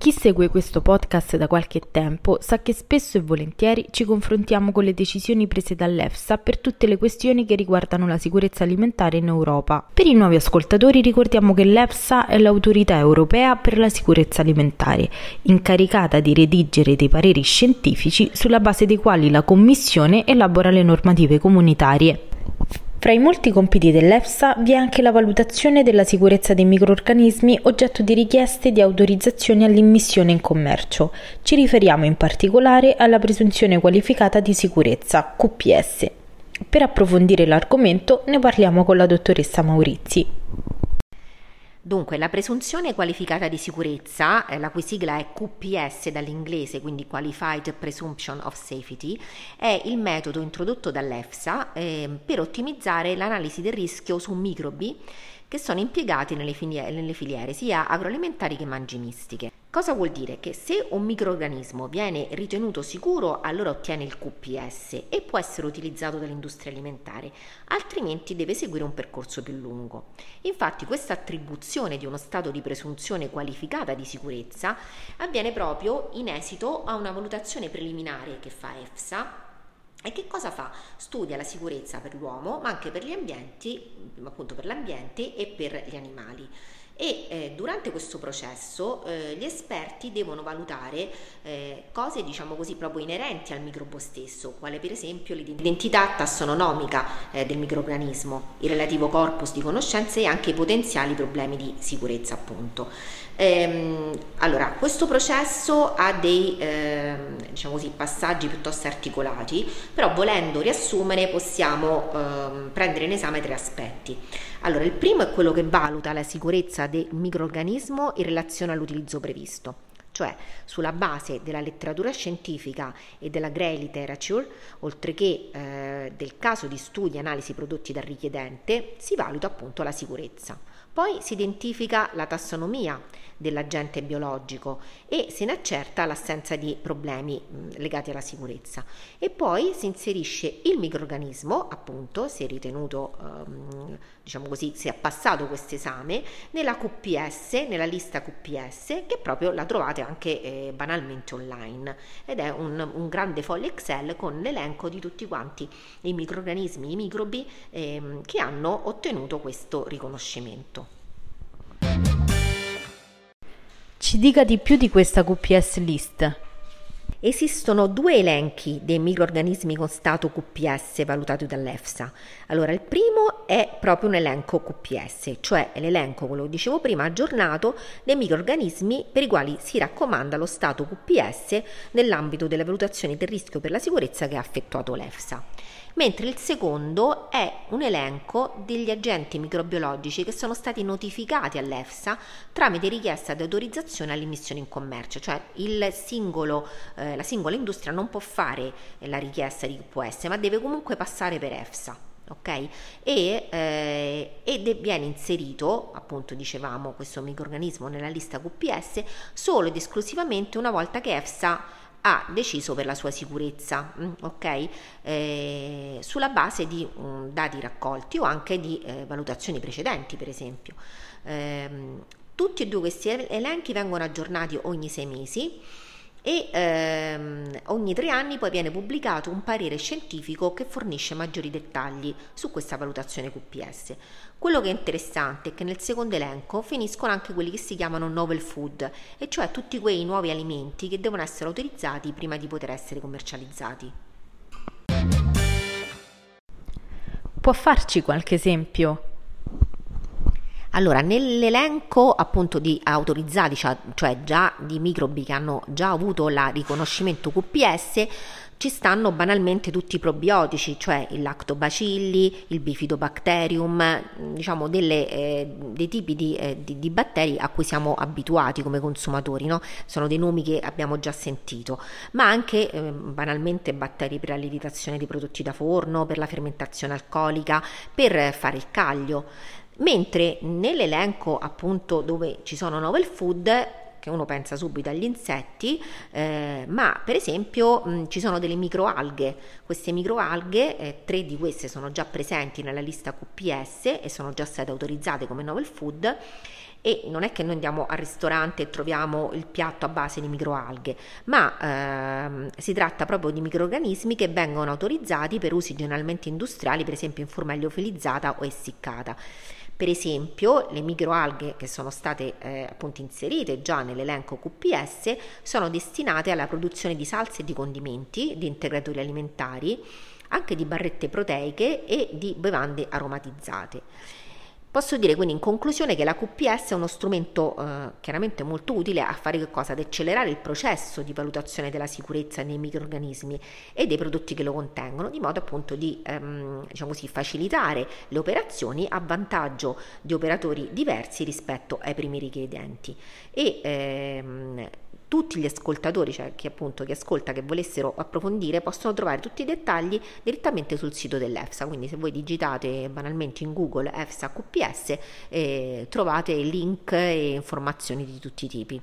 Chi segue questo podcast da qualche tempo sa che spesso e volentieri ci confrontiamo con le decisioni prese dall'EFSA per tutte le questioni che riguardano la sicurezza alimentare in Europa. Per i nuovi ascoltatori ricordiamo che l'EFSA è l'autorità europea per la sicurezza alimentare, incaricata di redigere dei pareri scientifici sulla base dei quali la Commissione elabora le normative comunitarie. Fra i molti compiti dell'EFSA vi è anche la valutazione della sicurezza dei microrganismi oggetto di richieste di autorizzazione all'immissione in commercio. Ci riferiamo in particolare alla presunzione qualificata di sicurezza, QPS. Per approfondire l'argomento ne parliamo con la dottoressa Maurizi. Dunque, la presunzione qualificata di sicurezza, eh, la cui sigla è QPS dall'inglese, quindi Qualified Presumption of Safety, è il metodo introdotto dall'EFSA eh, per ottimizzare l'analisi del rischio su microbi che sono impiegati nelle filiere, nelle filiere sia agroalimentari che mangimistiche. Cosa vuol dire? Che se un microorganismo viene ritenuto sicuro, allora ottiene il QPS e può essere utilizzato dall'industria alimentare, altrimenti deve seguire un percorso più lungo. Infatti questa attribuzione di uno stato di presunzione qualificata di sicurezza avviene proprio in esito a una valutazione preliminare che fa EFSA e che cosa fa? Studia la sicurezza per l'uomo, ma anche per gli ambienti, appunto per l'ambiente e per gli animali e eh, durante questo processo eh, gli esperti devono valutare eh, cose diciamo così proprio inerenti al microbo stesso, quale per esempio l'identità tassonomica eh, del microorganismo, il relativo corpus di conoscenze e anche i potenziali problemi di sicurezza appunto. Ehm, allora, questo processo ha dei ehm, diciamo così, passaggi piuttosto articolati, però volendo riassumere possiamo ehm, prendere in esame tre aspetti. Allora, il primo è quello che valuta la sicurezza del microorganismo in relazione all'utilizzo previsto cioè sulla base della letteratura scientifica e della Gray Literature, oltre che eh, del caso di studi e analisi prodotti dal richiedente, si valuta appunto la sicurezza. Poi si identifica la tassonomia dell'agente biologico e se ne accerta l'assenza di problemi legati alla sicurezza. E poi si inserisce il microorganismo, appunto, se ritenuto, ehm, diciamo così, se ha passato questo esame, nella QPS, nella lista QPS, che proprio la trovate anche eh, banalmente online. Ed è un, un, grande foglio Excel con l'elenco di tutti quanti i microorganismi, i microbi ehm, che hanno ottenuto questo riconoscimento. Ci dica di più di questa QPS list. Esistono due elenchi dei microorganismi con stato QPS valutati dall'EFSA. Allora, il primo è proprio un elenco QPS, cioè l'elenco, quello che dicevo prima, aggiornato dei microorganismi per i quali si raccomanda lo stato QPS nell'ambito delle valutazioni del rischio per la sicurezza che ha effettuato l'EFSA mentre il secondo è un elenco degli agenti microbiologici che sono stati notificati all'EFSA tramite richiesta di autorizzazione all'immissione in commercio, cioè singolo, eh, la singola industria non può fare la richiesta di QPS, ma deve comunque passare per EFSA. Ok? E, eh, ed viene inserito, appunto dicevamo, questo microorganismo nella lista QPS solo ed esclusivamente una volta che EFSA ha deciso per la sua sicurezza, mm, ok? Eh, sulla base di um, dati raccolti o anche di eh, valutazioni precedenti, per esempio. Eh, tutti e due questi elenchi vengono aggiornati ogni sei mesi e ehm, ogni tre anni poi viene pubblicato un parere scientifico che fornisce maggiori dettagli su questa valutazione QPS. Quello che è interessante è che nel secondo elenco finiscono anche quelli che si chiamano novel food, e cioè tutti quei nuovi alimenti che devono essere autorizzati prima di poter essere commercializzati. Può farci qualche esempio? Allora, nell'elenco appunto di autorizzati, cioè, cioè già di microbi che hanno già avuto il riconoscimento QPS, ci stanno banalmente tutti i probiotici, cioè il lactobacilli, il bifidobacterium, diciamo delle, eh, dei tipi di, eh, di, di, batteri a cui siamo abituati come consumatori, no? sono dei nomi che abbiamo già sentito, ma anche eh, banalmente batteri per la lievitazione di prodotti da forno, per la fermentazione alcolica, per fare il caglio. Mentre nell'elenco appunto dove ci sono novel food che uno pensa subito agli insetti, eh, ma per esempio mh, ci sono delle microalghe. Queste microalghe, eh, tre di queste sono già presenti nella lista QPS e sono già state autorizzate come novel food e non è che noi andiamo al ristorante e troviamo il piatto a base di microalghe, ma ehm, si tratta proprio di microorganismi che vengono autorizzati per usi generalmente industriali, per esempio in forma liofilizzata o essiccata. Per esempio, le microalghe che sono state eh, appunto inserite già nell'elenco QPS sono destinate alla produzione di salse e di condimenti, di integratori alimentari, anche di barrette proteiche e di bevande aromatizzate. Posso dire quindi in conclusione che la QPS è uno strumento eh, chiaramente molto utile a fare che cosa? Ad accelerare il processo di valutazione della sicurezza nei microrganismi e dei prodotti che lo contengono, di modo appunto di ehm, diciamo così, facilitare le operazioni a vantaggio di operatori diversi rispetto ai primi richiedenti. E, ehm, tutti gli ascoltatori, cioè chi appunto chi ascolta che volessero approfondire, possono trovare tutti i dettagli direttamente sul sito dell'EFSA. Quindi se voi digitate banalmente in Google EFSA QPS eh, trovate link e informazioni di tutti i tipi.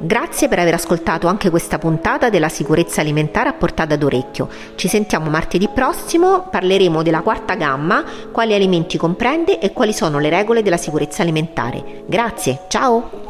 Grazie per aver ascoltato anche questa puntata della sicurezza alimentare a portata d'orecchio. Ci sentiamo martedì prossimo, parleremo della quarta gamma, quali alimenti comprende e quali sono le regole della sicurezza alimentare. Grazie, ciao!